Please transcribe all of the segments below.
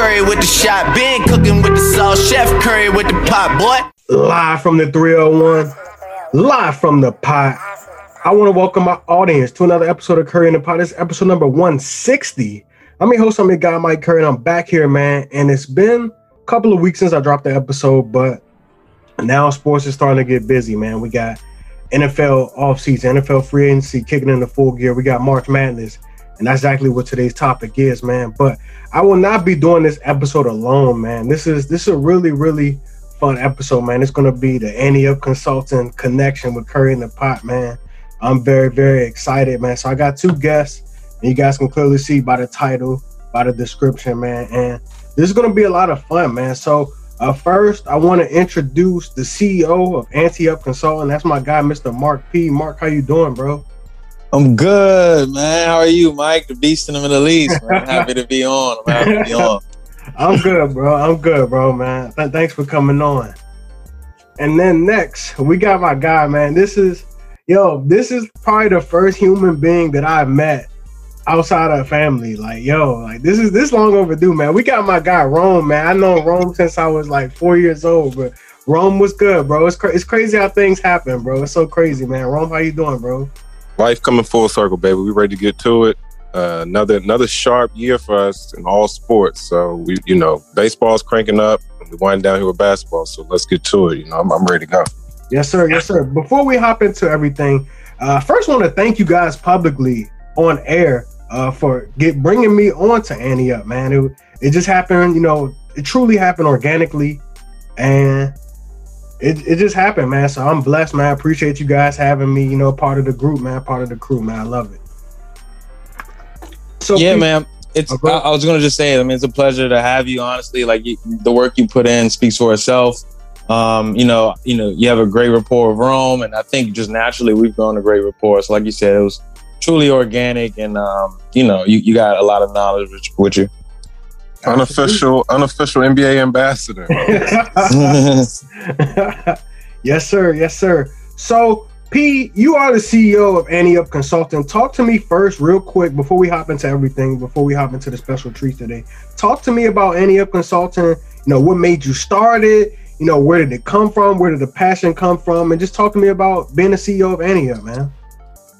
Curry with the shot. Been cooking with the sauce. Chef Curry with the pot, boy. Live from the 301. Live from the pot. I want to welcome my audience to another episode of Curry in the Pot. This episode number 160. I'm your host, I'm your guy, Mike Curry, and I'm back here, man. And it's been a couple of weeks since I dropped the episode, but now sports is starting to get busy, man. We got NFL offseason, NFL free agency kicking into full gear. We got March Madness, and that's exactly what today's topic is, man. But I will not be doing this episode alone, man. This is this is a really, really fun episode, man. It's gonna be the Ante Up Consulting connection with Curry in the Pot, man. I'm very, very excited, man. So I got two guests, and you guys can clearly see by the title, by the description, man. And this is gonna be a lot of fun, man. So uh, first, I want to introduce the CEO of Ante Up Consulting. That's my guy, Mr. Mark P. Mark, how you doing, bro? I'm good, man. How are you, Mike? The beast in the Middle East. Man. Happy to be on. I'm happy to be on. I'm good, bro. I'm good, bro, man. Th- thanks for coming on. And then next, we got my guy, man. This is, yo, this is probably the first human being that I've met outside of family. Like, yo, like this is this long overdue, man. We got my guy Rome, man. I know Rome since I was like four years old, but Rome was good, bro. It's cra- it's crazy how things happen, bro. It's so crazy, man. Rome, how you doing, bro? Life coming full circle, baby. We ready to get to it. Uh, another another sharp year for us in all sports. So we, you know, baseball's cranking up. We wind down here with basketball. So let's get to it. You know, I'm, I'm ready to go. Yes, sir. Yes, sir. Before we hop into everything, uh, first want to thank you guys publicly on air uh, for get bringing me on to Ante Up, man. It, it just happened, you know, it truly happened organically, and it, it just happened, man. So I'm blessed, man. I appreciate you guys having me, you know, part of the group, man, part of the crew, man. I love it. So yeah, please, man. It's. I, I, was gonna just say. I mean, it's a pleasure to have you. Honestly, like you, the work you put in speaks for itself. Um, you know, you know, you have a great rapport of Rome, and I think just naturally we've grown a great rapport. So, like you said, it was truly organic, and um, you know, you, you got a lot of knowledge with, with you. Unofficial, unofficial NBA ambassador. yes, sir. Yes, sir. So, P, you are the CEO of Ante Up Consulting. Talk to me first, real quick, before we hop into everything, before we hop into the special treat today. Talk to me about Ante Up Consulting. You know, what made you start it? You know, where did it come from? Where did the passion come from? And just talk to me about being the CEO of Ante Up, man.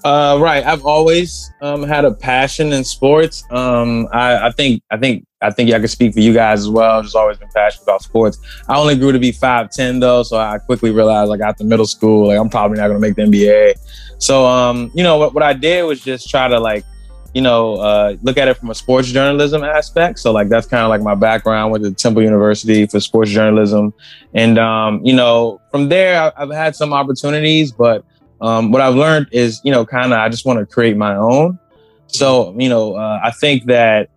Uh, right. I've always um, had a passion in sports. Um, I, I, think I think I think I can speak for you guys as well. I've just always been passionate about sports. I only grew to be five ten though, so I quickly realized like after middle school, like I'm probably not going to make the NBA. So um, you know what what I did was just try to like you know uh, look at it from a sports journalism aspect. So like that's kind of like my background with the Temple University for sports journalism, and um, you know from there I've had some opportunities, but um, what I've learned is, you know, kind of, I just want to create my own. So, you know, uh, I think that,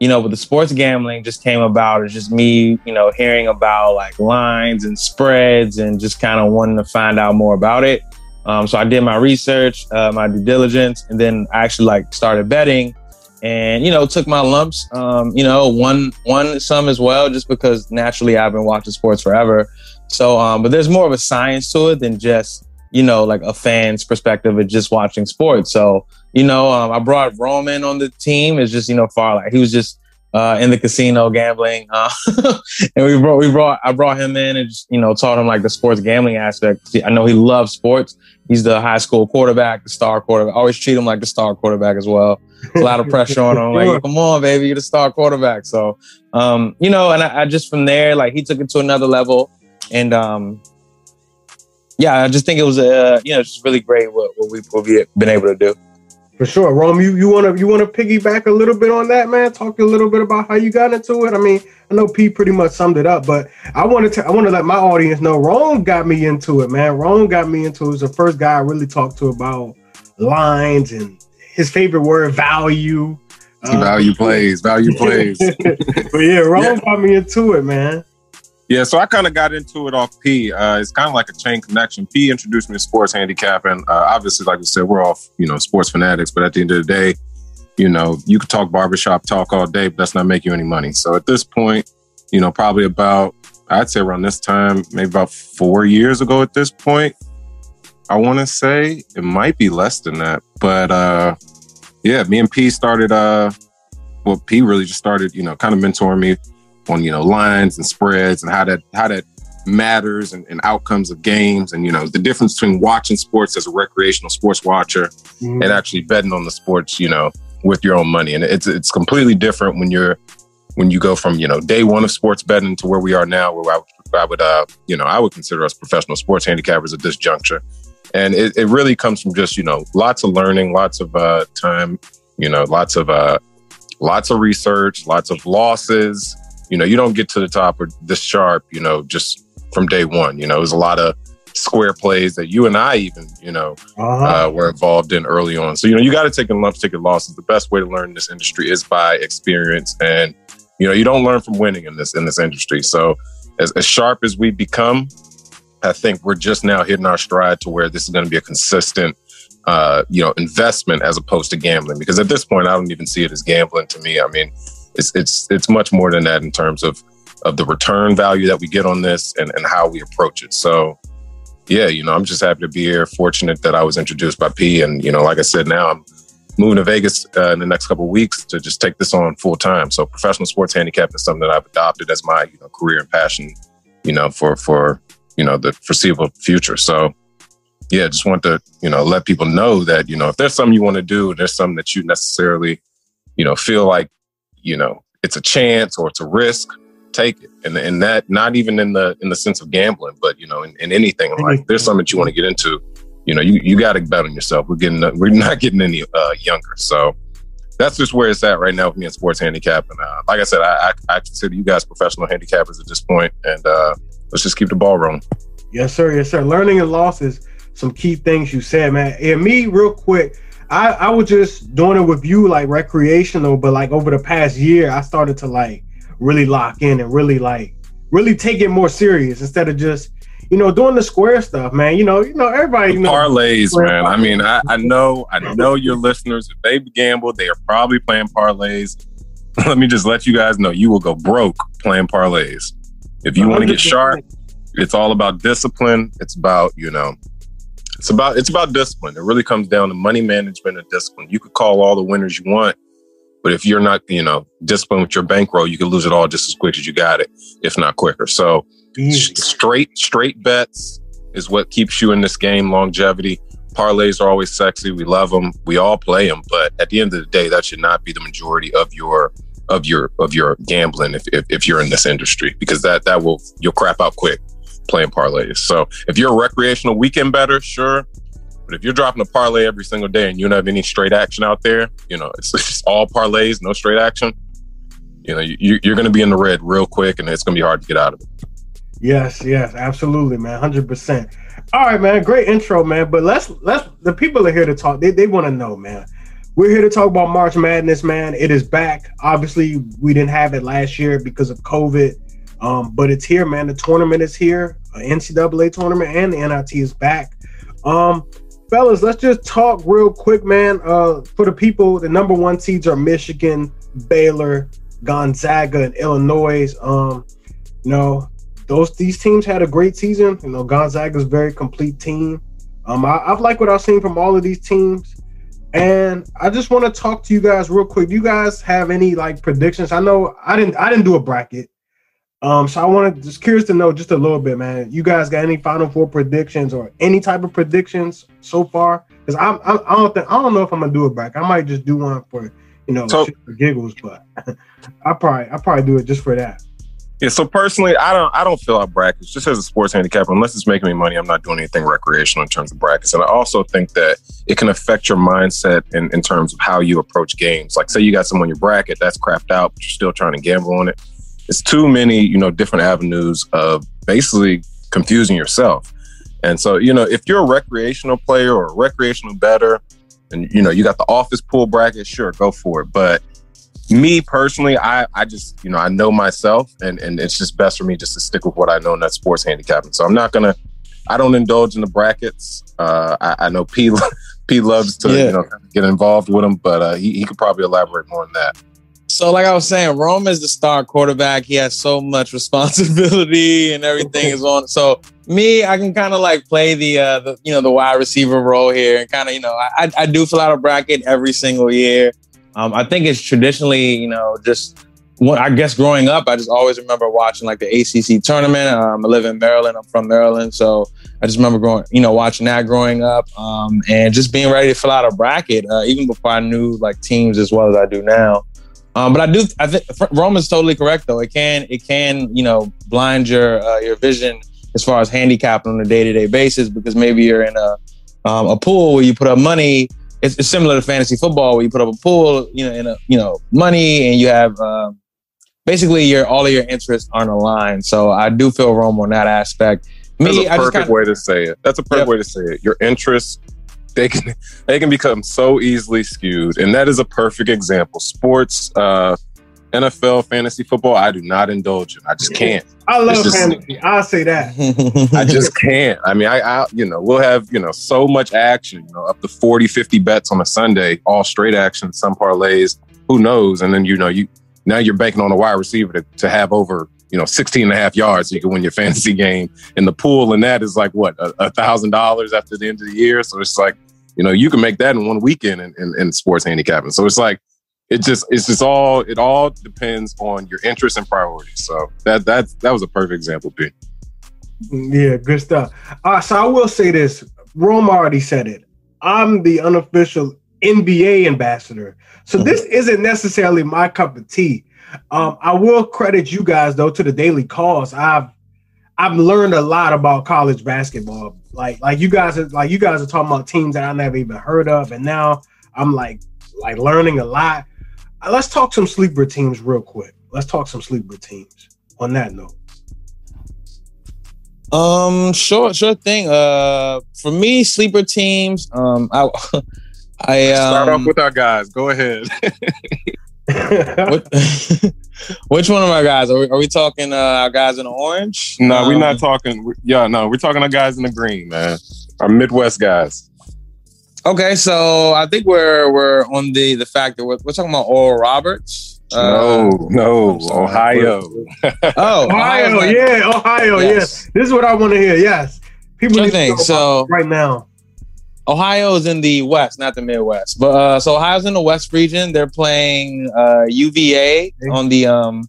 you know, with the sports gambling just came about, it's just me, you know, hearing about like lines and spreads and just kind of wanting to find out more about it. Um, so I did my research, uh, my due diligence, and then I actually like started betting and, you know, took my lumps, um, you know, won, won some as well, just because naturally I've been watching sports forever. So, um, but there's more of a science to it than just, you know, like a fan's perspective of just watching sports. So, you know, um, I brought Roman on the team. It's just, you know, far like he was just uh, in the casino gambling, uh, and we brought we brought I brought him in and just, you know taught him like the sports gambling aspect. I know he loves sports. He's the high school quarterback, the star quarterback. I always treat him like the star quarterback as well. A lot of pressure on him. Like, come on, baby, you're the star quarterback. So, um, you know, and I, I just from there, like he took it to another level, and um, yeah, I just think it was a you know just really great what, what we've been able to do. For sure, Rome. You you want to you want to piggyback a little bit on that, man? Talk a little bit about how you got into it. I mean, I know Pete pretty much summed it up, but I wanted to I want to let my audience know Rome got me into it, man. Rome got me into it. Was the first guy I really talked to about lines and his favorite word value. value uh, plays, value plays. but yeah, Rome yeah. got me into it, man. Yeah, so I kind of got into it off P. Uh, it's kind of like a chain connection. P introduced me to sports handicapping. Uh, obviously, like we said, we're all you know sports fanatics, but at the end of the day, you know, you could talk barbershop talk all day, but that's not make you any money. So at this point, you know, probably about I'd say around this time, maybe about four years ago. At this point, I want to say it might be less than that, but uh, yeah, me and P started. Uh, well, P really just started, you know, kind of mentoring me on you know lines and spreads and how that how that matters and, and outcomes of games and you know the difference between watching sports as a recreational sports watcher Mhm. and actually betting on the sports you know with your own money and it's it's completely different when you're when you go from you know day one of sports betting to where we are now where I, I would uh you know I would consider us professional sports handicappers at this juncture and it, it really comes from just you know lots of learning lots of uh time you know lots of uh lots of research lots of losses you know you don't get to the top or this sharp you know just from day one you know there's a lot of square plays that you and I even you know Uh-huh. uh, were involved in early on. So you know, you got to take in lumps, ticket losses. The best way to learn in this industry is by experience, and you know, you don't learn from winning in this in this industry. So as, as sharp as we become, I think we're just now hitting our stride to where this is going to be a consistent. Uh, you know, investment as opposed to gambling, because at this point, I don't even see it as gambling to me. I mean, it's it's it's much more than that in terms of of the return value that we get on this and, and how we approach it. So, yeah, you know, I'm just happy to be here. Fortunate that I was introduced by P, and you know, like I said, now I'm moving to Vegas uh, in the next couple weeks to just take this on full time. So, professional sports handicap is something that I've adopted as my you know career and passion, you know, for for you know the foreseeable future. So, yeah, just want to you know let people know that you know if there's something you want to do, there's something that you necessarily you know feel like you know it's a chance or it's a risk take it. And and that not even in the in the sense of gambling but you know in, in anything in life there's something that you want to get into. You know you, you got to bet on yourself. We're getting we're not getting any uh, younger. So that's just where it's at right now with me in sports handicap. And uh, like i said I, I i consider you guys professional handicappers at this point. And uh let's just keep the ball rolling. Yes, sir. Yes, sir. Learning and losses, some key things you said, man. And me, real quick, I, I was just doing it with you like recreational, but like over the past year, I started to like really lock in and really like really take it more serious instead of just, you know, doing the square stuff, man. You know, you know, everybody you know. Parlays man. I mean I, I know i know your listeners if they gamble they are probably playing parlays. Let me just let you guys know you will go broke playing parlays. If you want to get sharp it's all about discipline. It's about you know it's about it's about discipline. It really comes down to money management and discipline. You could call all the winners you want but if you're not you know disciplined with your bankroll you could lose it all just as quick as you got it if not quicker. So Easy. straight straight bets is what keeps you in this game longevity. Parlays are always sexy. We love them we all play them but at the end of the day that should not be the majority of your of your of your gambling if, if, if you're in this industry because that that will you'll crap out quick playing parlays so if you're a recreational weekend better sure but if you're dropping a parlay every single day and you don't have any straight action out there you know it's just all parlays no straight action you know you, you're going to be in the red real quick and it's going to be hard to get out of it Yes, yes, absolutely, man. Hundred percent. All right, man. Great intro, man. But let's let's the people are here to talk. They they want to know, man. We're here to talk about March Madness, man. It is back. Obviously, we didn't have it last year because of COVID. Um, but it's here, man. The tournament is here. Uh, NCAA tournament and the NIT is back. Um, fellas, let's just talk real quick, man. Uh, for the people, the number one seeds are Michigan, Baylor, Gonzaga, and Illinois. Um, you know, those these teams had a great season. You know, Gonzaga's very complete team. Um, I, I've liked what I've seen from all of these teams, and I just want to talk to you guys real quick. Do you guys have any like predictions? I know I didn't I didn't do a bracket, um, so I want to just curious to know just a little bit, man. You guys got any Final Four predictions or any type of predictions so far? Because I'm, I'm I don't think I don't know if I'm gonna do a bracket. I might just do one for you know So- for giggles, but I probably I probably do it just for that. Yeah, so personally, I don't I don't fill out brackets just as a sports handicapper. Unless it's making me money, I'm not doing anything recreational in terms of brackets. And I also think that it can affect your mindset in, in terms of how you approach games. Like say you got someone in your bracket that's crapped out, but you're still trying to gamble on it. It's too many, you know, different avenues of basically confusing yourself. And so, you know, if you're a recreational player or a recreational better, and you know, you got the office pool bracket, sure, go for it. But me personally, I, I just, you know, I know myself and, and it's just best for me just to stick with what I know, and that's sports handicapping. So I'm not going to, I don't indulge in the brackets. Uh, I, I know P, P loves to, Yeah. you know, get involved with them, but uh, he, he could probably elaborate more on that. So, like I was saying, Rome is the star quarterback. He has so much responsibility, and everything is on. So, me, I can kind of like play the, uh, the, you know, the wide receiver role here, and kind of, you know, I, I do fill out a bracket every single year. Um, I think it's traditionally, you know, just when, I guess growing up, I just always remember watching like the ACC tournament. Um, I live in Maryland. I'm from Maryland, so I just remember going, you know, watching that growing up, um, and just being ready to fill out a bracket, uh, even before I knew like teams as well as I do now. Um, but I do, I think Rome is totally correct though. It can, it can, you know, blind your uh, your vision as far as handicapping on a day to day basis because maybe you're in a um, a pool where you put up money. It's, it's, similar to fantasy football where you put up a pool, you know, in a you know money, and you have um, basically your all of your interests aren't aligned. So I do feel Rome on that aspect. Me, That's a perfect kinda, way to say it. That's a perfect yep. way to say it. Your interests they can they can become so easily skewed, and that is a perfect example. Sports, uh, NFL, fantasy football, I do not indulge in. I just can't. I love just, fantasy. I'll say that. I just can't. I mean, I, I, you know, we'll have, you know, so much action, you know, up to 40, 50 bets on a Sunday, all straight action, some parlays, who knows? And then, you know, you now you're banking on a wide receiver to, to have over, you know, 16 and a half yards so you can win your fantasy game. And the pool and that is like what, a thousand dollars after the end of the year. So it's like, you know, you can make that in one weekend in, in, in sports handicapping. So it's like, it just it's just all it all depends on your interests and priorities. So that that that was a perfect example, P. Yeah, good stuff. Uh, so I will say this: Rome already said it. I'm the unofficial NBA ambassador, so this mm-hmm. isn't necessarily my cup of tea. Um, I will credit you guys though to the daily calls. I've I've learned a lot about college basketball. Like like you guys are like you guys are talking about teams that I never even heard of, and now I'm like like learning a lot. Uh, let's talk some sleeper teams real quick. Let's talk some sleeper teams. On that note. Um, sure, sure thing. Uh, for me, sleeper teams. Um, I, I um, start off with our guys. Go ahead. which one of our guys are we, are we talking? Uh, our guys in the orange? No, um, we're not talking. Yeah, no, we're talking our guys in the green, man. Our Midwest guys. Okay, so I think we're we're on the the fact that we're, we're talking about Oral Roberts. No, uh, no, Ohio. oh, Ohio, yeah, Ohio, yes. Yeah. This is what I want to hear. Yes, people sure thing. So right now, Ohio is in the West, not the Midwest. But uh, so Ohio's in the West region. They're playing uh, UVA on the um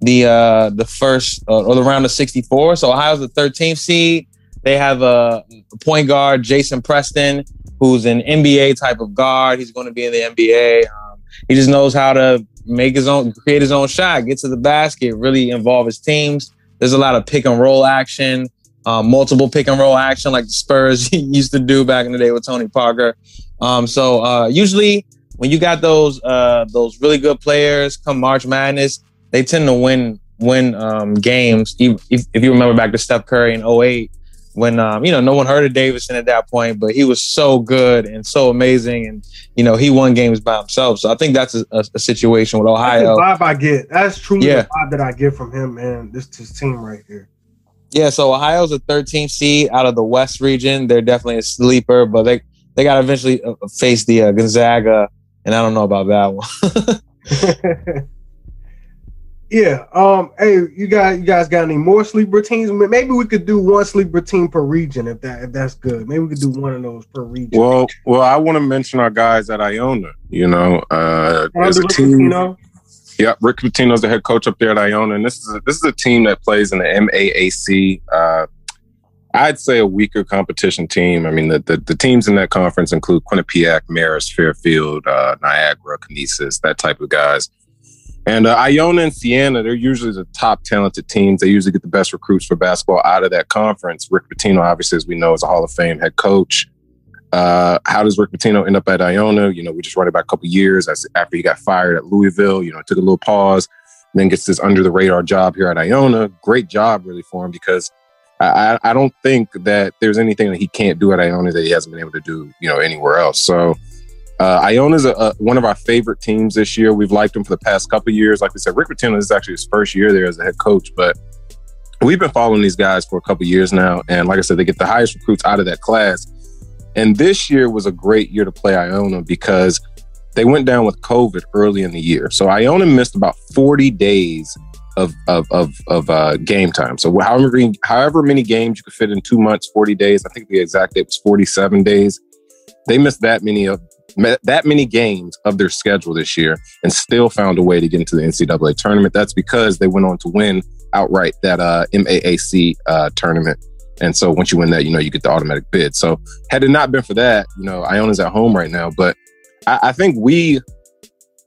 the uh the first uh, or the round of 64. So Ohio's the 13th seed. They have a point guard, Jason Preston, who's an NBA type of guard. He's going to be in the NBA. Um, he just knows how to make his own, create his own shot, get to the basket, really involve his teams. There's a lot of pick and roll action, um, multiple pick and roll action like the Spurs used to do back in the day with Tony Parker. Um, so uh, usually when you got those uh, those really good players come March Madness, they tend to win win um, games. If, if you remember back to Steph Curry in 08, when um, you know no one heard of Davidson at that point, but he was so good and so amazing, and you know he won games by himself. So I think that's a, a, a situation with Ohio. That's the vibe I get. That's truly yeah. the vibe that I get from him, man. This this team right here. Yeah, so Ohio's a 13th seed out of the West region. They're definitely a sleeper, but they they got to eventually uh, face the uh, Gonzaga, and I don't know about that one. Yeah. Um. Hey, you guys, you guys got any more sleeper teams? Maybe we could do one sleeper team per region if that if that's good. Maybe we could do one of those per region. Well, well, I want to mention our guys at Iona. You know, uh, there's a team. Pitino? Yeah, Rick Pitino's the head coach up there at Iona, and this is a, this is a team that plays in the MAAC. Uh, I'd say a weaker competition team. I mean, the, the, the teams in that conference include Quinnipiac, Marist, Fairfield, uh, Niagara, Canisius, that type of guys. And uh, Iona and Siena, they're usually the top talented teams. They usually get the best recruits for basketball out of that conference. Rick Pitino, obviously, as we know, is a Hall of Fame head coach. Uh, how does Rick Pitino end up at Iona? You know, we just read about a couple years as, after he got fired at Louisville. You know, took a little pause, then gets this under the radar job here at Iona. Great job, really, for him because I, I don't think that there's anything that he can't do at Iona that he hasn't been able to do, you know, anywhere else. So uh, Iona is one of our favorite teams this year. We've liked them for the past couple years. Like we said, Rick Pitino is actually his first year there as a head coach, but we've been following these guys for a couple years now. And like I said, they get the highest recruits out of that class. And this year was a great year to play Iona because they went down with COVID early in the year. So Iona missed about 40 days of of of, of uh, game time. So however however many games you could fit in two months, 40 days. I think the exact date was 47 days. They missed that many of that many games of their schedule this year and still found a way to get into the NCAA tournament. That's because they went on to win outright that uh, MAAC uh, tournament. And so once you win that, you know, you get the automatic bid. So had it not been for that, you know, Iona's at home right now. But I, I think we,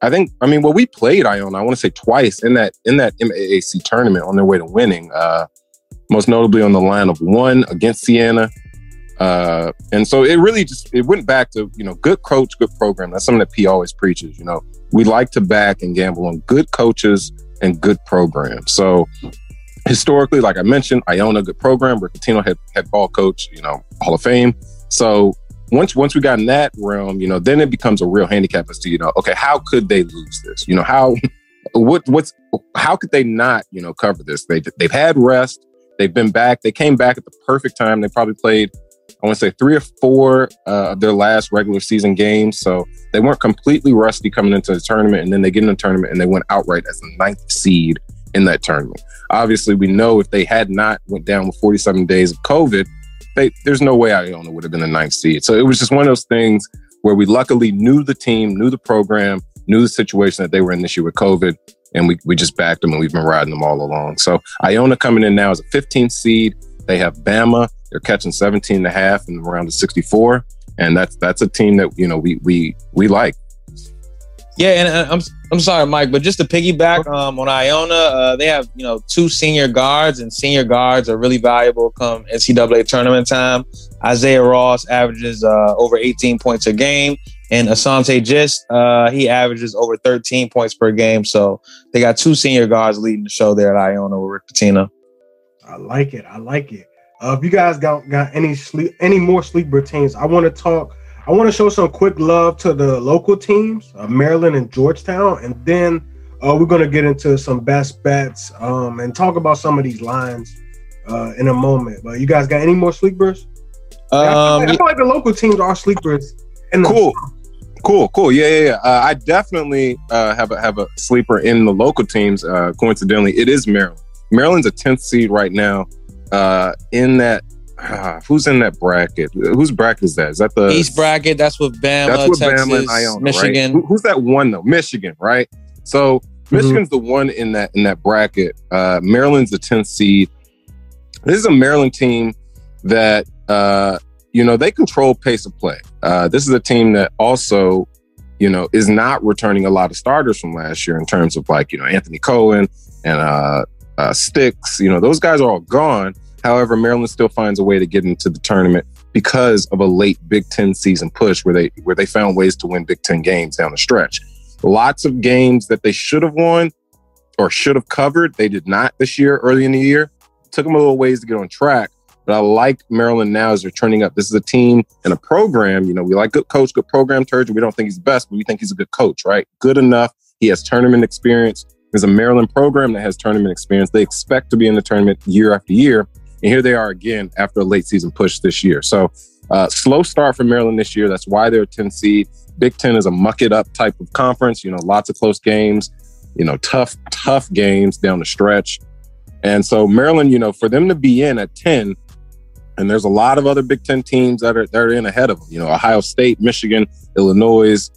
I think, I mean, well, we played Iona, I want to say twice in that in that MAAC tournament on their way to winning. Uh, most notably on the line of one against Siena. Uh, and so it really just it went back to you know good coach, good program. That's something that P always preaches. You know, we like to back and gamble on good coaches and good programs. So historically, like I mentioned, Iona, good program. Rick Pitino, head, head ball coach, you know, Hall of Fame. So once once we got in that realm, you know, then it becomes a real handicap as to, you know, okay, how could they lose this? You know, how what what's how could they not, you know, cover this? They they've had rest, they've been back, they came back at the perfect time. They probably played I want to say three or four uh, of their last regular season games. So they weren't completely rusty coming into the tournament. And then they get in the tournament and they went outright as the ninth seed in that tournament. Obviously, we know if they had not went down with 47 days of COVID, they, there's no way Iona would have been the ninth seed. So it was just one of those things where we luckily knew the team, knew the program, knew the situation that they were in this year with COVID, and we, we just backed them and we've been riding them all along. So Iona coming in now as a 15th seed. They have Bama. They're catching 17 and a half and around the 64. And that's that's a team that, you know, we we we like. Yeah, and uh, I'm I'm sorry, Mike, but just to piggyback um, on Iona, uh, they have you know two senior guards, and senior guards are really valuable come NCAA tournament time. Isaiah Ross averages uh, over 18 points a game, and Asante Gist uh, he averages over 13 points per game. So they got two senior guards leading the show there at Iona with Rick Pitino. I like it. I like it. Uh, if you guys got got any sleep, any more sleeper teams, I want to talk I want to show some quick love to the local teams, uh, Maryland and Georgetown, and then uh, we're going to get into some best bets um, and talk about some of these lines uh, in a moment. But you guys got any more sleepers? Um, I, feel like, I, feel like, the local teams are sleepers. cool. Cool, cool, yeah, yeah, yeah. Uh, I definitely uh, have a have a sleeper in the local teams. Uh, coincidentally, it is Maryland. Maryland's a tenth seed right now in that uh, who's in that bracket? Whose bracket is that? Is that the East bracket? That's with Bama, that's with Texas, Bama and Iona, Michigan. Right? Who, who's that one though? Michigan, right? So mm-hmm. Michigan's the one in that in that bracket. Uh, Maryland's the tenth seed. This is a Maryland team that uh, you know they control pace of play. Uh, this is a team that also you know is not returning a lot of starters from last year in terms of like you know Anthony Cowan and uh, uh, Stix. You know those guys are all gone. However, Maryland still finds a way to get into the tournament because of a late Big Ten season push where they where they found ways to win Big Ten games down the stretch. Lots of games that they should have won or should have covered, they did not this year, early in the year. took them a little ways to get on track. But I like Maryland now as they're turning up. This is a team and a program. You know, we like good coach, good program, Turgeon. We don't think he's the best, but we think he's a good coach, right? Good enough. He has tournament experience. There's a Maryland program that has tournament experience. They expect to be in the tournament year after year. And here they are again after a late season push this year. So uh, slow start for Maryland this year. That's why they're a 10 seed. Big Ten is a muck it up type of conference. You know, lots of close games. You know, tough, tough games down the stretch. And so Maryland, you know, for them to be in at 10, and there's a lot of other Big Ten teams that are that are in ahead of them. You know, Ohio State, Michigan, Illinois,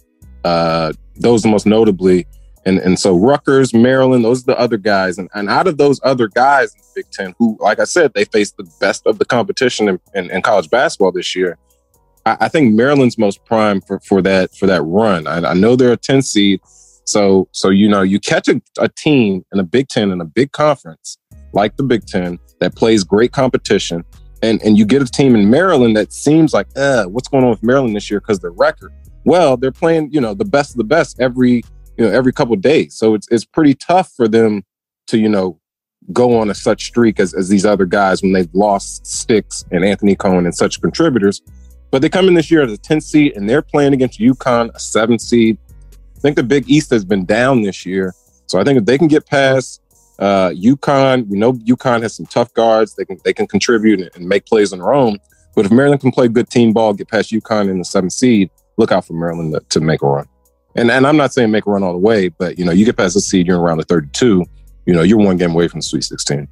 uh, those most notably. And and so Rutgers, Maryland, those are the other guys. And, and out of those other guys in the Big Ten, who, like I said, they faced the best of the competition in, in, in college basketball this year. I, I, think Maryland's most prime for, for that for that run. I, I know they're a 10 seed. So so you know, you catch a, a team in a Big Ten in a big conference like the Big Ten that plays great competition. And, and you get a team in Maryland that seems like, uh, what's going on with Maryland this year because their record? Well, they're playing, you know, the best of the best every you know every couple days. So it's it's pretty tough for them to you know go on a such streak as, as these other guys when they've lost Stix and Anthony Cowan and such contributors. But they come in this year as a 10th seed and they're playing against UConn, a seventh seed. I think the Big East has been down this year. So I think if they can get past uh, UConn, we know UConn has some tough guards. They can they can contribute and, and make plays on their own. But if Maryland can play good team ball, get past UConn in the seventh seed, look out for Maryland to, to make a run. And and I'm not saying make a run all the way, but you know, you get past the seed, you're in round of 32. You know, you're one game away from the Sweet 16.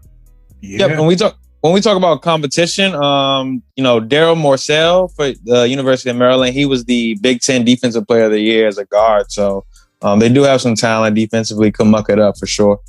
Yeah, yep, and we talk when we talk about competition, um, you know, Darryl Morsell for the University of Maryland, he was the Big Ten Defensive Player of the Year as a guard. So um, they do have some talent defensively. Could muck it up for sure.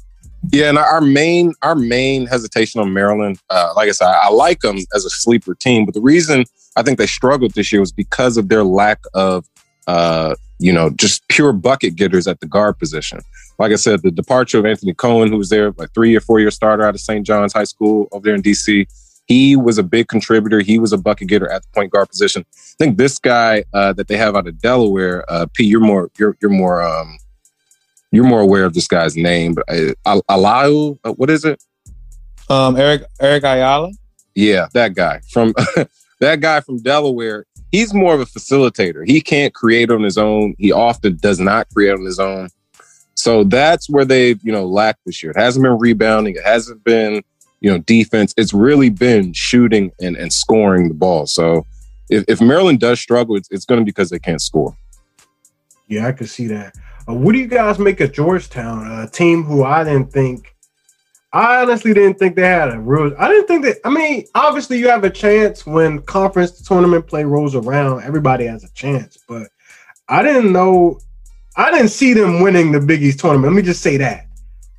Yeah, and our main our main hesitation on Maryland, uh, like I said, I like them as a sleeper team, but the reason I think they struggled this year was because of their lack of, uh, you know, just pure bucket getters at the guard position. Like I said, the departure of Anthony Cowan, who was there like three or four year starter out of St. John's High School over there in DC, he was a big contributor. He was a bucket getter at the point guard position. I think this guy uh, that they have out of Delaware, uh, P, you're more you're you're more um, you're more aware of this guy's name, but uh, Alau, uh, what is it? Um, Eric Eric Ayala. Yeah, that guy from that guy from Delaware. He's more of a facilitator. He can't create on his own. He often does not create on his own. So that's where they, you know, lacked this year. It hasn't been rebounding. It hasn't been, you know, defense. It's really been shooting and, and scoring the ball. So if, if Maryland does struggle, it's, it's going to be because they can't score. Yeah, I could see that. Uh, what do you guys make of Georgetown, a team who I didn't think, I honestly didn't think they had a real. I didn't think that. I mean, obviously you have a chance when conference tournament play rolls around. Everybody has a chance, but I didn't know. I didn't see them winning the Big East tournament. Let me just say that.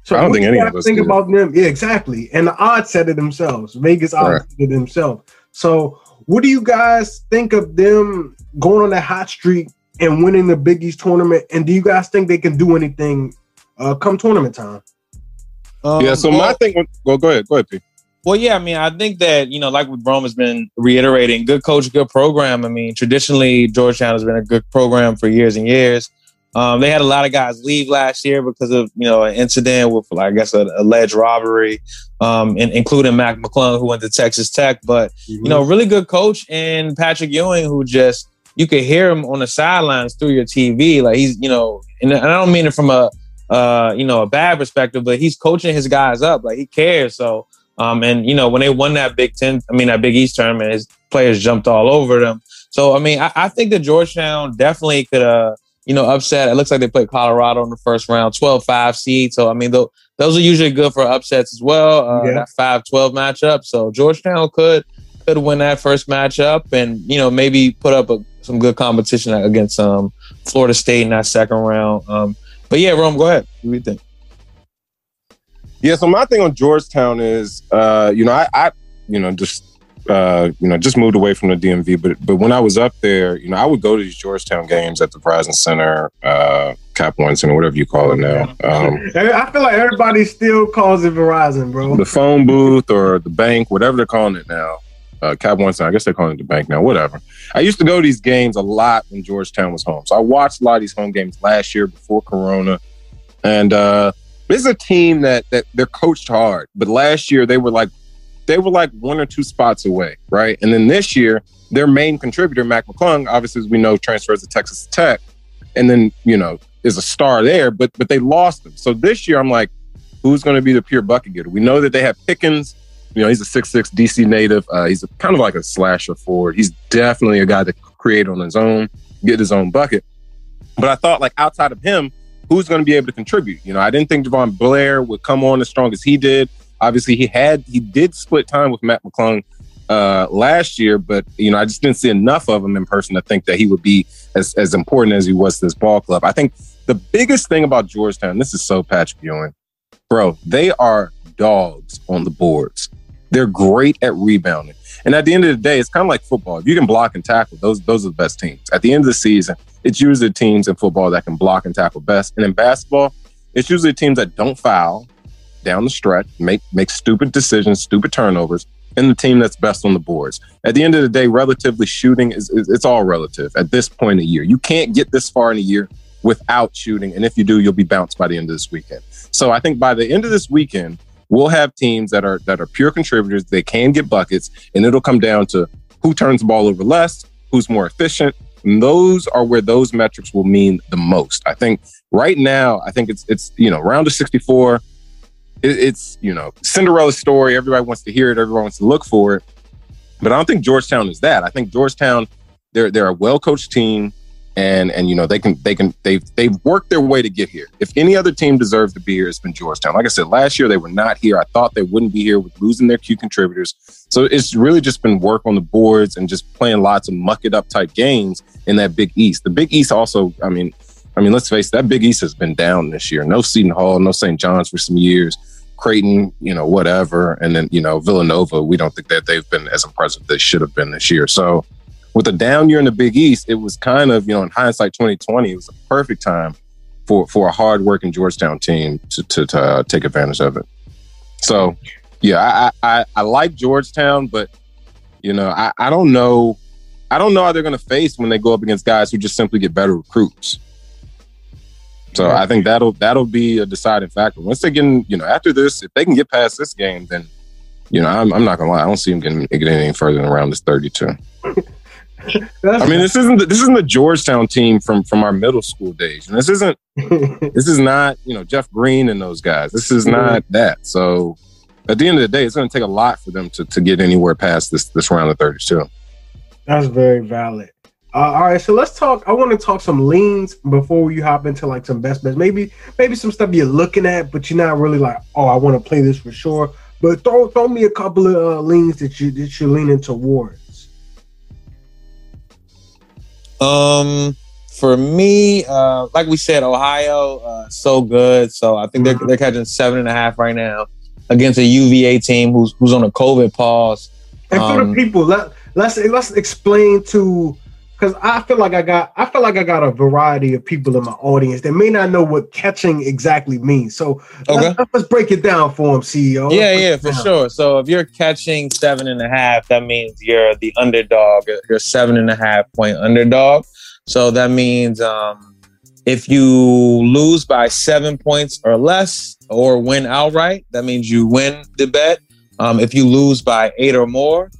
So I don't think any of us think did. about them. Yeah, exactly. And the odds said it themselves. Vegas odds right. said it themselves. So, what do you guys think of them going on that hot streak and winning the Big East tournament? And do you guys think they can do anything uh, come tournament time? Um, yeah. So well, my thing. Well, go ahead. Go ahead, P. Well, yeah. I mean, I think that you know, like what Rome has been reiterating, good coach, good program. I mean, traditionally Georgetown has been a good program for years and years. Um, they had a lot of guys leave last year because of you know an incident with, I guess, an alleged robbery, um, and, including Mac McClung, who went to Texas Tech. But mm-hmm. you know, really good coach, and Patrick Ewing, who just you could hear him on the sidelines through your TV. Like he's, you know, and, I don't mean it from a, uh, you know, a bad perspective, but he's coaching his guys up. Like he cares. So, um, and you know, when they won that Big Ten, I mean that Big East tournament, his players jumped all over them. So, I mean, I, I think that Georgetown definitely could, uh, you know, upset. It looks like they played Colorado in the first round, 12-5 seed. So, I mean, th- those are usually good for upsets as well. Uh, yeah. That 5-12 matchup. So Georgetown could could win that first matchup and you know maybe put up a some good competition against um, Florida State in that second round. Um, but yeah, Rome, go ahead. What do you think? Yeah, so my thing on Georgetown is, uh, you know, I, I, you know, just, uh, you know, just moved away from the DMV, but but when I was up there, you know, I would go to these Georgetown games at the Verizon Center, uh, Cap One Center, whatever you call it now. Um, I feel like everybody still calls it Verizon, bro. The phone booth or the bank, whatever they're calling it now uh, Cap One. I guess they're calling it the bank now. Whatever. I used to go to these games a lot when Georgetown was home. So I watched a lot of these home games last year before Corona, and uh, this is a team that that they're coached hard. But last year they were like they were like one or two spots away, right? And then this year their main contributor Mac McClung, obviously as we know, transfers to Texas Tech, and then you know is a star there. But but they lost him. So this year I'm like, who's going to be the pure bucket getter? We know that they have Pickett you know, he's a six six DC native. Uh, he's a, kind of like a slasher forward. He's definitely a guy to create on his own, get his own bucket. But I thought, like outside of him, who's going to be able to contribute? You know, I didn't think Jahvon Blair would come on as strong as he did. Obviously, he had he did split time with Matt McClung uh, last year, but you know, I just didn't see enough of him in person to think that he would be as as important as he was to this ball club. I think the biggest thing about Georgetown, this is so Patrick Ewing, bro, they are dogs on the boards. They're great at rebounding. And at the end of the day, it's kind of like football. If you can block and tackle, those those are the best teams. At the end of the season, it's usually teams in football that can block and tackle best. And in basketball, it's usually teams that don't foul down the stretch, make make stupid decisions, stupid turnovers, and the team that's best on the boards. At the end of the day, relatively shooting is, is it's all relative at this point in the year. You can't get this far in a year without shooting, and if you do, you'll be bounced by the end of this weekend. So I think by the end of this weekend, we'll have teams that are that are pure contributors. They can get buckets, and it'll come down to who turns the ball over less, who's more efficient. And those are where those metrics will mean the most. I think right now, I think it's it's you know round of 64. It, it's you know Cinderella story. Everybody wants to hear it. Everyone wants to look for it. But I don't think Georgetown is that. I think Georgetown they're they're a well coached team. And and you know they can they can they've they've worked their way to get here. If any other team deserves to be here, it's been Georgetown. Like I said, last year they were not here. I thought they wouldn't be here with losing their key contributors. So it's really just been work on the boards and just playing lots of muck it up type games in that Big East. The Big East also, I mean, I mean, let's face it, that Big East has been down this year. No Seton Hall, no St. John's for some years. Creighton, you know, whatever, and then you know Villanova. We don't think that they've been as impressive as they should have been this year. So with a down year in the Big East, it was kind of, you know, in hindsight 2020, it was a perfect time for for a hardworking Georgetown team to to, to uh, take advantage of it. So, yeah, I, I I like Georgetown, but you know, I, I don't know, I don't know how they're going to face when they go up against guys who just simply get better recruits. So I think that'll that'll be a deciding factor. Once they get, in, you know, after this, if they can get past this game, then you know, I'm, I'm not gonna lie, I don't see them getting, getting any further than around this 32. I mean, this isn't the, this isn't the Georgetown team from from our middle school days, and this isn't this is not you know Jeff Green and those guys. This is not that. So at the end of the day, it's going to take a lot for them to to get anywhere past this this round of thirty two. That's very valid. Uh, all right, so let's talk. I want to talk some leans before you hop into like some best bets. Maybe maybe some stuff you're looking at, but you're not really like, oh, I want to play this for sure. But throw throw me a couple of uh, leans that you that you're leaning toward. Um, for me, uh, like we said, Ohio, uh, so good. So I think they're they're catching seven and a half right now against a UVA team who's who's on a COVID pause. And for um, the people, let let's let's explain to because I feel like I got I feel like I got a variety of people in my audience that may not know what catching exactly means. So okay. let's, let's break it down for them, CEO. Yeah, yeah, for sure. So if you're catching seven and a half, that means you're the underdog. You're seven and a half point underdog. So that means um, if you lose by seven points or less, or win outright, that means you win the bet. Um, if you lose by eight or more,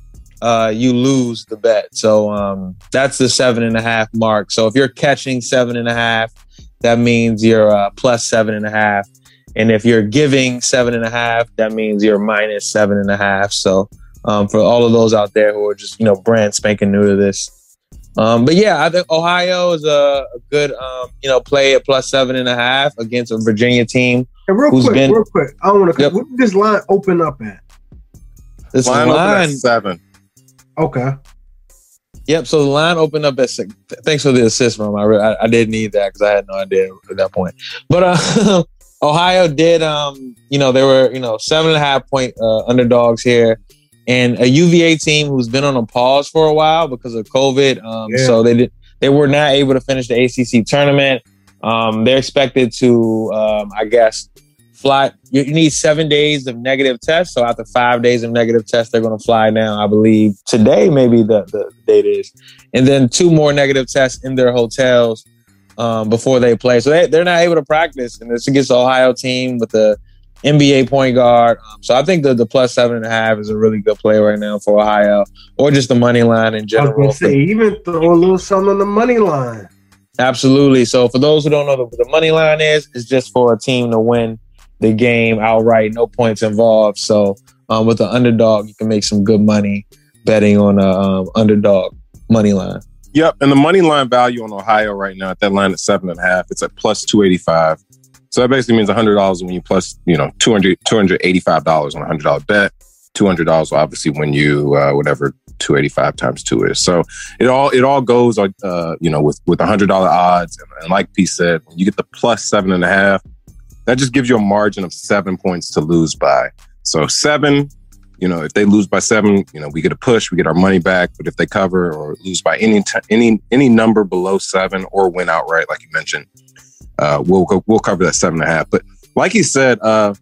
uh, you lose the bet. So um, that's the seven and a half mark. So if you're catching seven and a half, that means you're uh, plus seven and a half. And if you're giving seven and a half, that means you're minus seven and a half. So um, for all of those out there who are just you know brand spanking new to this. Um, but yeah, I think Ohio is a, a good um, you know play at plus seven and a half against a Virginia team. And real quick, been, real quick, I want to. Yep. What did this line open up at? This line, line seven. Okay. Yep. So the line opened up at six. Thanks for the assist, from I, I, I did need that because I had no idea at that point. But uh, Ohio did. Um, you know, there were you know seven and a half point uh, underdogs here, and a UVA team who's been on a pause for a while because of COVID. Um, yeah. so they did. They were not able to finish the ACC tournament. Um, they're expected to, um, I guess, fly. You, need seven days of negative tests. So after five days of negative tests, they're going to fly now. I believe today, maybe the, the date is, and then two more negative tests in their hotels um, before they play. So they, they're not able to practice. And this against the Ohio team with the NBA point guard. Um, so I think the, the plus seven and a half is a really good play right now for Ohio, or just the money line in general. I was say, even throw a little something on the money line. Absolutely. So for those who don't know what the money line is, it's just for a team to win the game outright, no points involved. So um, with the underdog, you can make some good money betting on a um, underdog money line. Yep, and the money line value on Ohio right now at that line at seven and a half, it's at plus two eighty five. So that basically means hundred dollars when you plus, you know, 200 $285 on a hundred dollar bet. Two hundred dollars will obviously when you uh, whatever two eighty five times two is. So it all it all goes uh, you know with with hundred dollar odds, and, and like P said, you get the plus seven and a half, that just gives you a margin of seven points to lose by. So seven, you know, if they lose by seven, you know, we get a push, we get our money back. But if they cover or lose by any t- any any number below seven or win outright, like you mentioned, uh, we'll we'll cover that seven and a half. But like he said, uh,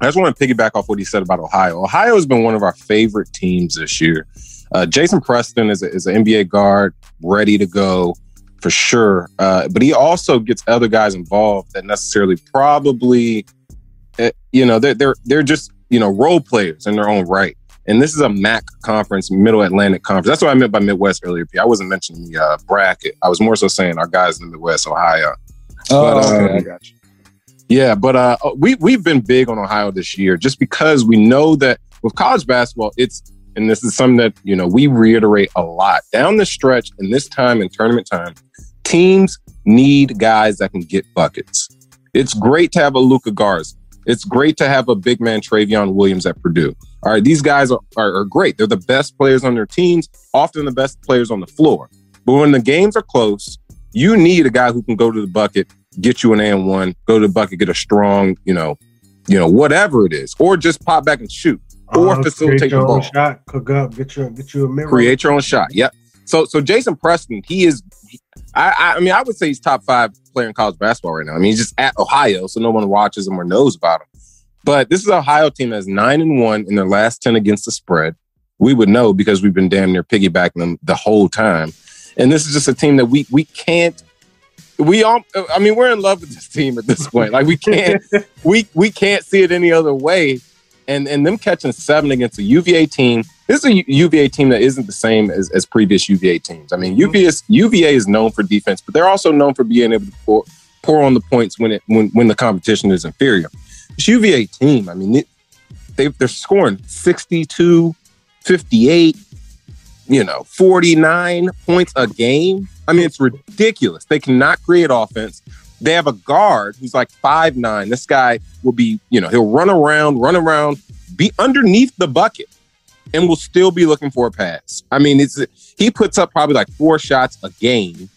I just want to piggyback off what he said about Ohio. Ohio has been one of our favorite teams this year. Uh, Jason Preston is, a, is an NBA guard, ready to go for sure. Uh, but he also gets other guys involved that necessarily probably, uh, you know, they're they're they're just you know role players in their own right. And this is a MAC conference, Middle Atlantic Conference. That's what I meant by Midwest earlier. P. I wasn't mentioning the uh, bracket. I was more so saying our guys in the Midwest, Ohio. Oh, but, okay, um, I got you. Yeah, but uh, we we've been big on Ohio this year just because we know that with college basketball, it's and this is something that you know we reiterate a lot down the stretch in this time in tournament time teams need guys that can get buckets. It's great to have a Luka Garza. It's great to have a big man Trevion Williams at Purdue. All right, these guys are, are, are great. They're the best players on their teams, often the best players on the floor. But when the games are close, you need a guy who can go to the bucket, get you an and one, go to the bucket, get a strong, you know, you know, whatever it is, or just pop back and shoot, or Uh, facilitate the ball. shot, cook up, get your get you a mirror. Create your own shot. Yep. So so Jason Preston, he is. I, I I mean I would say he's top five player in college basketball right now. I mean he's just at Ohio, so no one watches him or knows about him. But this is an Ohio team that's nine and one in their last ten against the spread. We would know because we've been damn near piggybacking them the whole time. And this is just a team that we we can't. We all. I mean, we're in love with this team at this point. Like we can't. we we can't see it any other way. And and them catching seven against a UVA team. This is a UVA team that isn't the same as, as previous UVA teams. I mean, mm-hmm. UVA is, UVA is known for defense, but they're also known for being able to pour, pour on the points when it when when the competition is inferior. This UVA team, I mean, it, they they're scoring 62, 58, you know, 49 points a game. I mean, it's ridiculous. They cannot create offense. They have a guard who's like five nine. This guy will be, you know, he'll run around, run around, be underneath the bucket, and will still be looking for a pass. I mean, it's he puts up probably like four shots a game,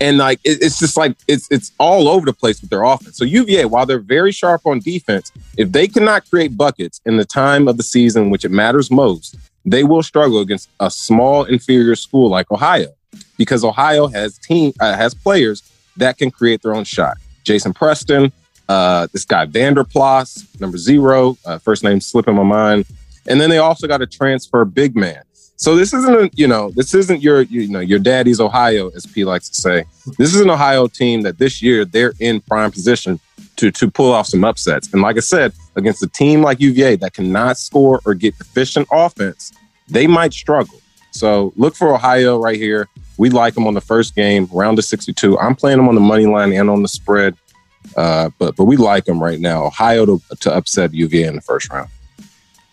and like it- it's just like it's it's all over the place with their offense. So UVA, while they're very sharp on defense, if they cannot create buckets in the time of the season which it matters most, they will struggle against a small inferior school like Ohio, because Ohio has team uh, has players that can create their own shot. Jason Preston, uh, this guy Vander Plas, number zero, uh, first name slipping my mind, and then they also got a transfer big man. So this isn't a, you know this isn't your you know your daddy's Ohio as P likes to say. This is an Ohio team that this year they're in prime position to to pull off some upsets. And like I said, against a team like UVA that cannot score or get efficient offense, they might struggle. So look for Ohio right here. We like them on the first game, round of 62. I'm playing them on the money line and on the spread. Uh, but but we like them right now. Ohio to, to upset UVA in the first round.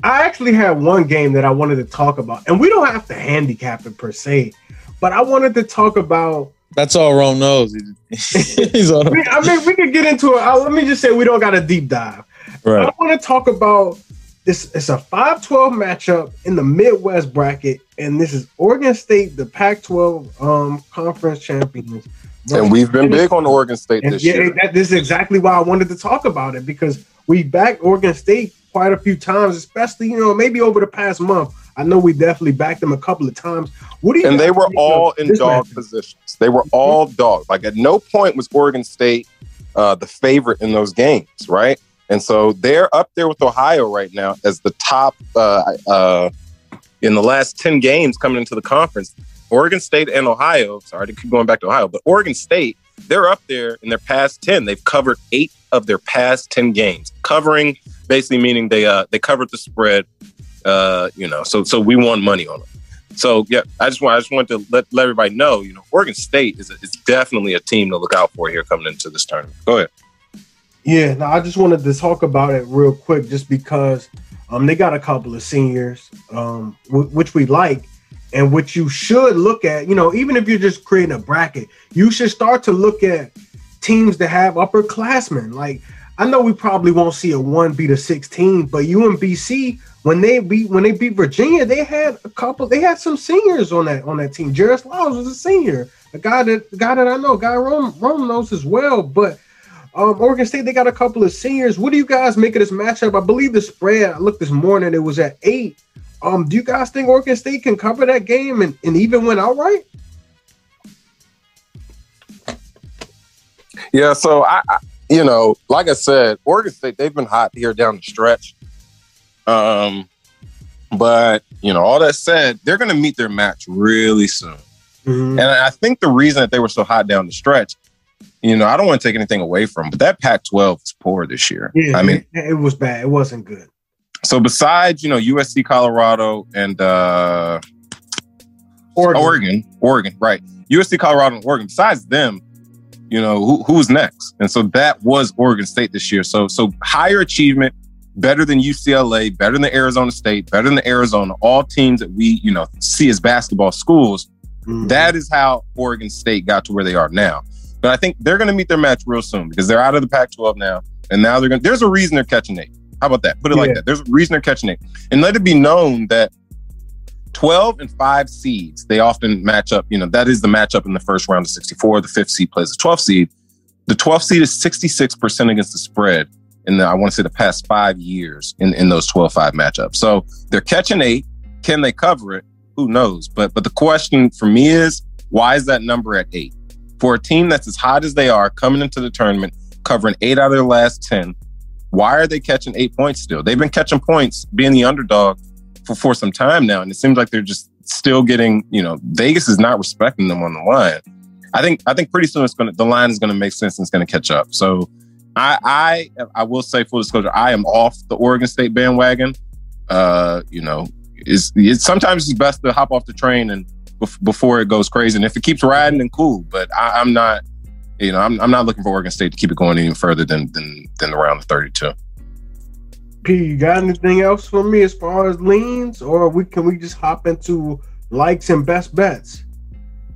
I actually had one game that I wanted to talk about, and we don't have to handicap it per se, but I wanted to talk about. That's all Rome knows. He's on. I mean, we could get into it. Let me just say we don't got a deep dive. Right. I want to talk about this. It's a 5-12 matchup in the Midwest bracket, and this is Oregon State, the Pac-12 um, conference champions. And we've been big on Oregon State And this yeah, year. that, this is exactly why I wanted to talk about it because we backed Oregon State quite a few times, especially you know maybe over the past month. I know we definitely backed them a couple of times. What do you? and they were all in dog positions. They were all dogs. Like at no point was Oregon State uh, the favorite in those games, right? And so they're up there with Ohio right now as the top uh, uh, in the last ten games coming into the conference. Oregon State and Ohio. Sorry to keep going back to Ohio, but Oregon State they're up there in their past ten. They've covered eight of their past ten games, covering basically meaning they uh, they covered the spread. Uh, you know, so so we won money on them. So yeah, I just want I just want to let, let everybody know, you know, Oregon State is, a, is definitely a team to look out for here coming into this tournament. Go ahead. Yeah, no, I just wanted to talk about it real quick, just because um they got a couple of seniors, um, w- which we like, and which you should look at. You know, even if you're just creating a bracket, you should start to look at teams that have upperclassmen. Like I know we probably won't see a one beat a sixteen, but UMBC when they beat when they beat Virginia, they had a couple. They had some seniors on that on that team. Jairus Lyles was a senior, a guy that guy that I know, guy Rome Rome knows as well, but. Um, Oregon State, they got a couple of seniors. What do you guys make of this matchup? I believe the spread, I looked this morning, it was at eight. Um, do you guys think Oregon State can cover that game and, and even win outright? Yeah, so I, I you know, like I said, Oregon State they've been hot here down the stretch. Um, but you know, all that said, they're going to meet their match really soon. Mhm. And I think the reason that they were so hot down the stretch, you know, I don't want to take anything away from, but that Pac-12 is poor this year. Yeah, I mean, it, was bad. It wasn't good. so besides you know USC, Colorado, and uh, Oregon. Oregon, Oregon, right? USC, Colorado, and Oregon. Besides them, you know who, who's next? And so that was Oregon State this year. So so higher achievement, better than UCLA, better than Arizona State, better than Arizona. All teams that we you know see as basketball schools. Mm-hmm. That is how Oregon State got to where they are now. But I think they're going to meet their match real soon because they're out of the Pac-12 now, and now they're going. There's a reason they're catching eight. How about that? Put it yeah. like that. There's a reason they're catching eight, and let it be known that 12 and 5 seeds, they often match up. You know, that is the matchup in the first round of 64. The fifth seed plays the 12th seed. The 12th seed is 66% against the spread in the, I want to say, the past five years in, in those 12 5 matchups. So they're catching eight. Can they cover it? Who knows? But but the question for me is why is that number at eight? For a team that's as hot as they are coming into the tournament, covering eight out of their last 10, why are they catching eight points still? They've been catching points being the underdog for, for some time now. And it seems like they're just still getting, you know, Vegas is not respecting them on the line. I think I think pretty soon it's gonna the line is gonna make sense and it's gonna catch up. So I I I will say full disclosure, I am off the Oregon State bandwagon. Uh, you know, it's, it's sometimes it's best to hop off the train and before it goes crazy. And if it keeps riding, then cool. But I, am not, you know, I'm, I'm not looking for Oregon State to keep it going any further than than than the round of 32. P, you got anything else for me as far as leans, or we can we just hop into likes and best bets?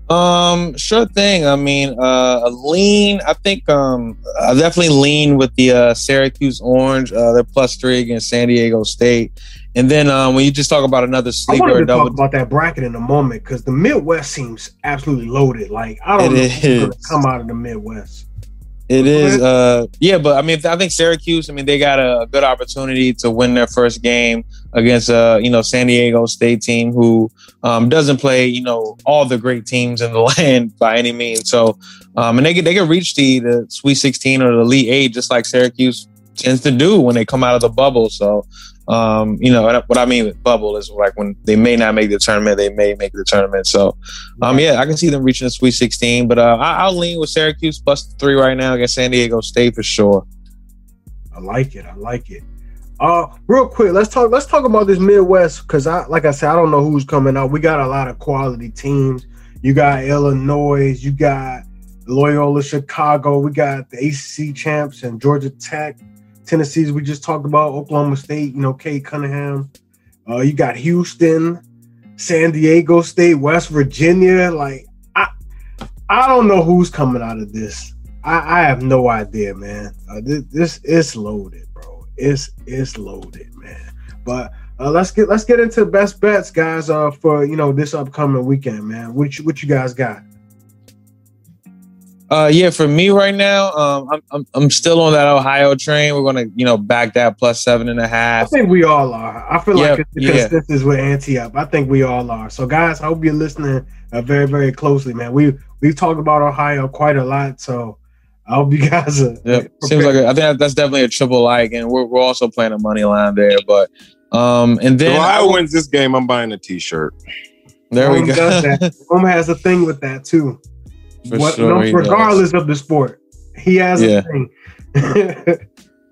Um, sure thing. I mean, uh, a lean. I think um, I definitely lean with the uh, Syracuse Orange. Uh, they're plus three against San Diego State. And then um, when you just talk about another sleeper, I wanted to talk about that bracket in a moment because the Midwest seems absolutely loaded. Like I don't know who's going to come out of the Midwest. It is, uh, yeah, but I mean, I think Syracuse. I mean, they got a good opportunity to win their first game against, uh, you know, San Diego State team who um, doesn't play, you know, all the great teams in the land by any means. So, um, and they can they can reach the the Sweet 16 or the Elite Eight just like Syracuse tends to do when they come out of the bubble. So, um, you know, what I mean with bubble is like when they may not make the tournament, they may make the tournament. So, um, yeah, I can see them reaching the Sweet 16, but uh, I, will lean with Syracuse plus three right now against San Diego State for sure. I like it. I like it. Uh, real quick, let's talk. Let's talk about this Midwest because I, like I said, I don't know who's coming out. We got a lot of quality teams. You got Illinois. You got Loyola Chicago. We got the ACC champs and Georgia Tech. Tennessee's we just talked about, Oklahoma State, you know, Cade Cunningham. Uh, you got Houston, San Diego State, West Virginia. Like, I I don't know who's coming out of this. I, I have no idea, man. Uh, this, this is loaded, bro. It's it's loaded, man. But uh, let's get let's get into best bets, guys. Uh, for you know this upcoming weekend, man. What you, what you guys got? Uh, yeah, for me right now, um, I'm, I'm, I'm still on that Ohio train. We're gonna, you know, back that plus seven and a half. I think we all are. I feel yep, like because yeah. this is with ante up. I think we all are. So, guys, I hope you're listening uh, very, very closely, man. We we've talked about Ohio quite a lot, so I hope you guys are. Yep. Seems like a, I think that's definitely a triple like, and we're we're also playing a money line there. But um, and then if Ohio wins this game, I'm buying a T-shirt. There Rome we go. Rome has a thing with that too. What, sure no, regardless of the sport, he has yeah. a thing.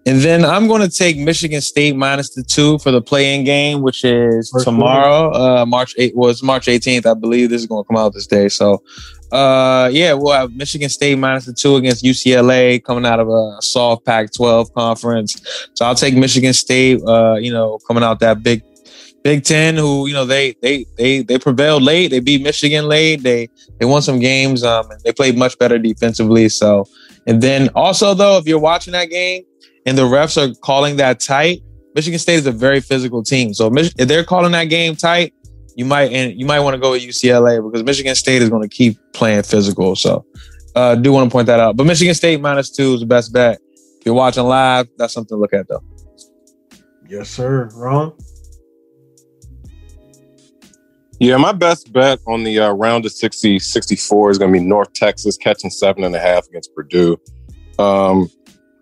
and then I'm going to take Michigan State minus the two for the play-in game, which is First tomorrow, uh, March 8th. Was well, March 18th, I believe. This is going to come out this day. So, uh, yeah, we'll have Michigan State minus the two against UCLA coming out of a soft Pac-12 conference. So I'll take Michigan State. Uh, you know, coming out that big Big Ten, who you know they they they they prevailed late. They beat Michigan late. They they won some games. Um, and they played much better defensively. So, and then also though, if you're watching that game and the refs are calling that tight, Michigan State is a very physical team. So if they're calling that game tight, you might and you might want to go with UCLA because Michigan State is going to keep playing physical. So, uh, do want to point that out. But Michigan State minus two is the best bet. If you're watching live, that's something to look at though. Yes, sir. Rome. Yeah, my best bet on the uh, round of 60, 64 is going to be North Texas catching seven and a half against Purdue. Um,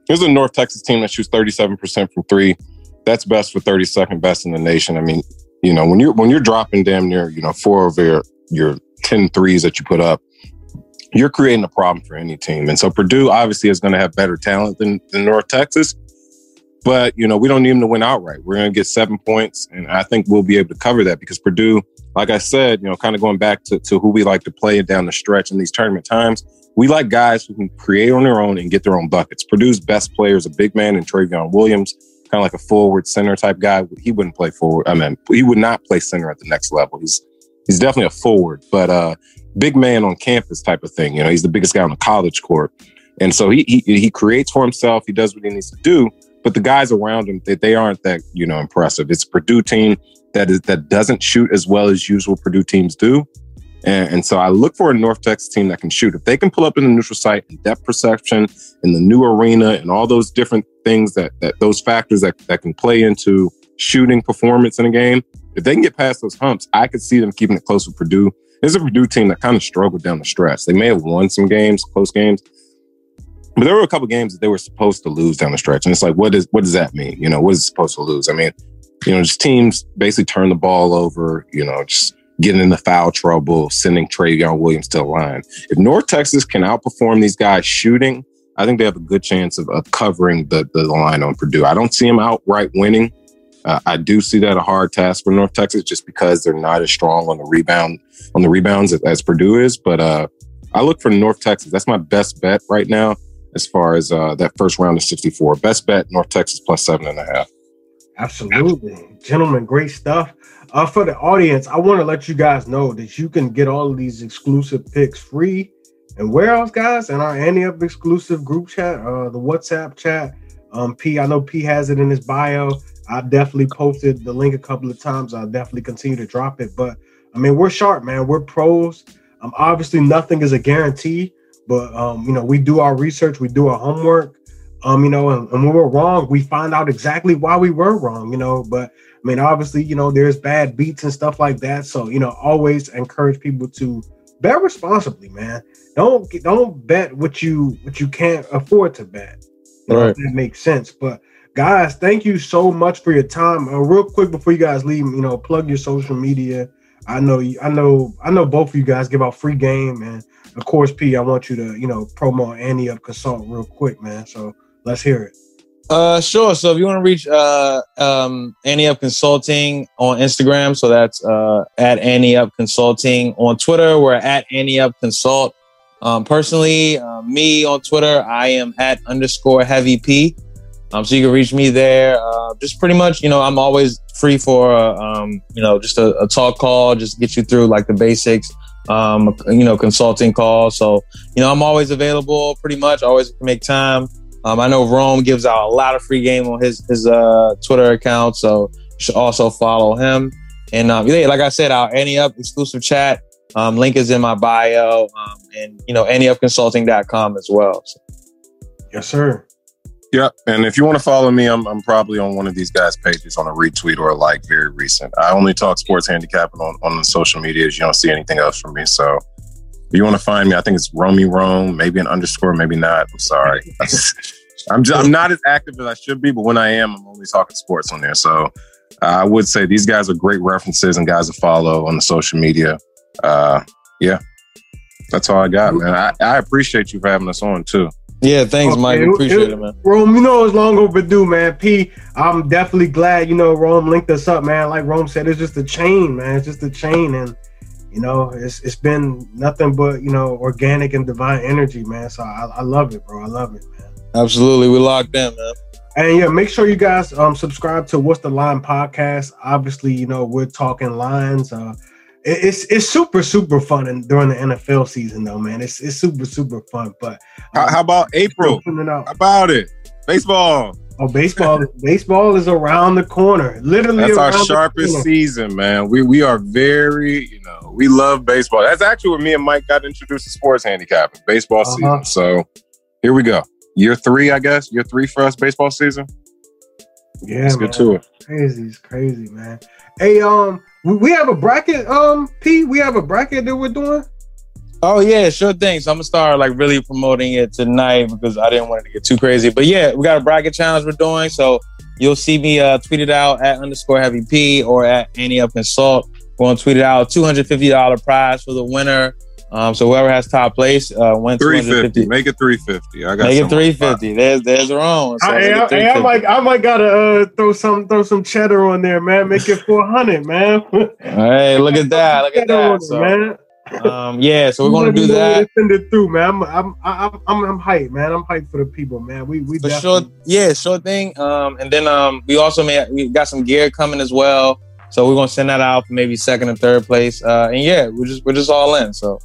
here's a North Texas team that shoots 37% from three. That's best for 32nd best in the nation. I mean, you know, when you're when you're dropping damn near, you know, four of your your 10 threes that you put up, you're creating a problem for any team. And so Purdue obviously is going to have better talent than, than North Texas. But, you know, we don't need them to win outright. We're going to get seven points. And I think we'll be able to cover that because Purdue like I said, you know, kind of going back to, to who we like to play down the stretch in these tournament times, we like guys who can create on their own and get their own buckets. Purdue's best player is a big man in Trevion Williams, kind of like a forward center type guy. He wouldn't play forward. I mean, he would not play center at the next level. He's he's definitely a forward, but uh, big man on campus type of thing. You know, he's the biggest guy on the college court, and so he he, he creates for himself. He does what he needs to do, but the guys around him they, they aren't that you know impressive. It's a Purdue team that is that doesn't shoot as well as usual Purdue teams do. And, and, so I look for a North Texas team that can shoot. If they can pull up in the neutral site and depth perception and the new arena and all those different things that, that those factors that, that can play into shooting performance in a game, if they can get past those humps, I could see them keeping it close with Purdue. There's a Purdue team that kind of struggled down the stretch. They may have won some games, close games, but there were a couple games that they were supposed to lose down the stretch. And it's like, what is what does that mean? You know, what is supposed to lose? I mean, you know, just teams basically turn the ball over, you know, just getting into foul trouble, sending Trevion Williams to the line. If North Texas can outperform these guys shooting, I think they have a good chance of, of covering the, the line on Purdue. I don't see them outright winning. Uh, I do see that a hard task for North Texas just because they're not as strong on the rebound on the rebounds as, as Purdue is. But uh, I look for North Texas. That's my best bet right now as far as uh, that first round of 64. Best bet North Texas plus seven and a half. Absolutely. Gentlemen, great stuff. Uh, for the audience, I want to let you guys know that you can get all of these exclusive picks free. And where else, guys? In our Ante Up exclusive group chat, uh, the WhatsApp chat. Um, P, I know P has it in his bio. I definitely posted the link a couple of times. I'll definitely continue to drop it. But I mean, we're sharp, man. We're pros. Um, obviously, nothing is a guarantee, but um, you know, we do our research, we do our homework. Um, you know, and, and when we're wrong, we find out exactly why we were wrong. You know, but I mean, obviously, you know, there's bad beats and stuff like that. So, you know, always encourage people to bet responsibly, man. Don't don't bet what you what you can't afford to bet. You right. that makes sense. But guys, thank you so much for your time. Uh, real quick before you guys leave, you know, plug your social media. I know I know I know both of you guys give out free game, and of course, P, I want you to you know promo Ante Up Consult real quick, man. So let's hear it. Uh, sure. So if you want to reach uh um Ante Up Consulting on Instagram, so that's uh at Ante Up Consulting on Twitter. We're at Ante Up Consult. Um, personally, uh, me on Twitter, I am at underscore Heavy P. Um, so you can reach me there. Uh, just pretty much, you know, I'm always free for uh, um, you know, just a, a talk call, just get you through like the basics. Um, you know, consulting call. So you know, I'm always available. Pretty much, always make time. Um, I know Rome gives out a lot of free game on his his uh, Twitter account, so you should also follow him. And um, yeah, like I said, our Ante Up exclusive chat um, link is in my bio, um, and you know anteupconsulting.com as well. So. Yes, sir. Yep. And if you want to follow me, I'm, I'm probably on one of these guys' pages on a retweet or a like very recent. I only talk sports handicapping on, on the social medias. You don't see anything else from me. So if you want to find me, I think it's Romy Rome, maybe an underscore, maybe not. I'm sorry. I'm just, I'm not as active as I should be, but when I am, I'm only talking sports on there. So uh, I would say these guys are great references and guys to follow on the social media. Uh, yeah, that's all I got, man. I, I appreciate you for having us on too. Yeah, thanks, okay. Mike. Appreciate it, it, man. Rome, you know it's long overdue, man. P, I'm definitely glad you know Rome linked us up, man. Like Rome said, it's just a chain, man. It's just a chain, and you know, it's it's been nothing but you know organic and divine energy, man. So I, I love it, bro. I love it, man. Absolutely, we locked in, man. And yeah, make sure you guys um subscribe to What's the Line podcast. Obviously, you know we're talking lines. Uh, it's it's super super fun and during the NFL season though, man. It's it's super super fun. But um, how, how, about April? How about it? Baseball. Oh, baseball! baseball is around the corner. Literally, that's our sharpest season, man. We we are very, you know, we love baseball. That's actually where me and Mike got introduced to sports handicapping, baseball uh-huh. season. So here we go. Year three, I guess. Year three for us, baseball season. Yeah, let's get to it. Crazy, it's crazy, man. Hey, um, we have a bracket, um, P. We have a bracket that we're doing. Oh yeah, sure thing. So I'm gonna start like really promoting it tonight because I didn't want it to get too crazy. But yeah, we got a bracket challenge we're doing. So you'll see me uh, tweet it out at underscore heavy P or at Ante Up Consult We're gonna tweet it out. Two hundred fifty dollar prize for the winner. Um, so whoever has top place uh, wins three fifty. Make it three fifty. I got make it three fifty. There's there's wrong. So I, I, I, might I might gotta uh, throw some throw some cheddar on there, man. Make it four hundred, man. hey, look at that! Look at that, so, man um, yeah, so we're gonna do that. Send it through, man. I'm I'm I'm I'm, I'm hyped, man. I'm hyped for the people, man. We we for sure, yeah, sure thing. Um, and then um, we also made we got some gear coming as well. So we're gonna send that out for maybe second and third place. Uh, and yeah, we're just we're just all in. So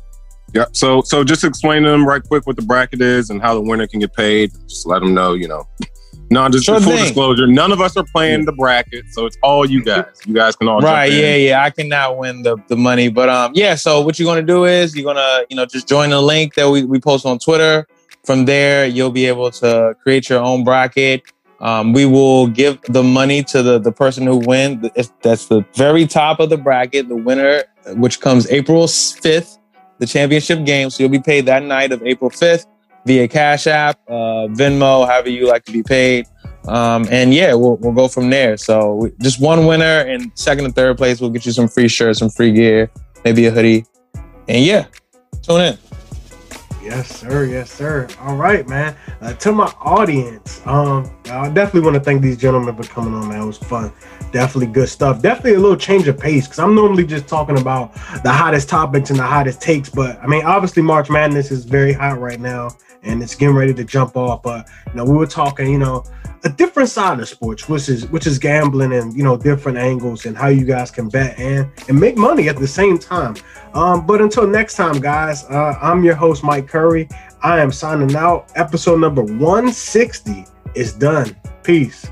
yeah. So so just explain to them right quick what the bracket is and how the winner can get paid. Just let them know, you know. No, just Sure full thing. disclosure. None of us are playing the bracket, so it's all you guys. You guys can all right, jump in. yeah, yeah. I cannot win the, the money. But um yeah, so what you're gonna do is you're gonna, you know, just join the link that we, we post on Twitter. From there, you'll be able to create your own bracket. Um, we will give the money to the, the person who wins. If That's the very top of the bracket, the winner, which comes April 5th, the championship game. So you'll be paid that night of April 5th via Cash App, uh, Venmo, however you like to be paid. Um, and yeah, we'll, we'll go from there. So we, just one winner and second and third place, we'll get you some free shirts, some free gear, maybe a hoodie. And yeah, tune in. Yes, sir. Yes, sir. All right, man. Uh, to my audience, um, I definitely want to thank these gentlemen for coming on, man. It was fun. Definitely good stuff. Definitely a little change of pace because I'm normally just talking about the hottest topics and the hottest takes. But I mean, obviously, March Madness is very hot right now and it's getting ready to jump off. But you know, we were talking, you know, a different side of sports, which is which is gambling and you know different angles and how you guys can bet and and make money at the same time. Um, but until next time, guys, uh, I'm your host Mike Curry. I am signing out. Episode number 160 is done. Peace.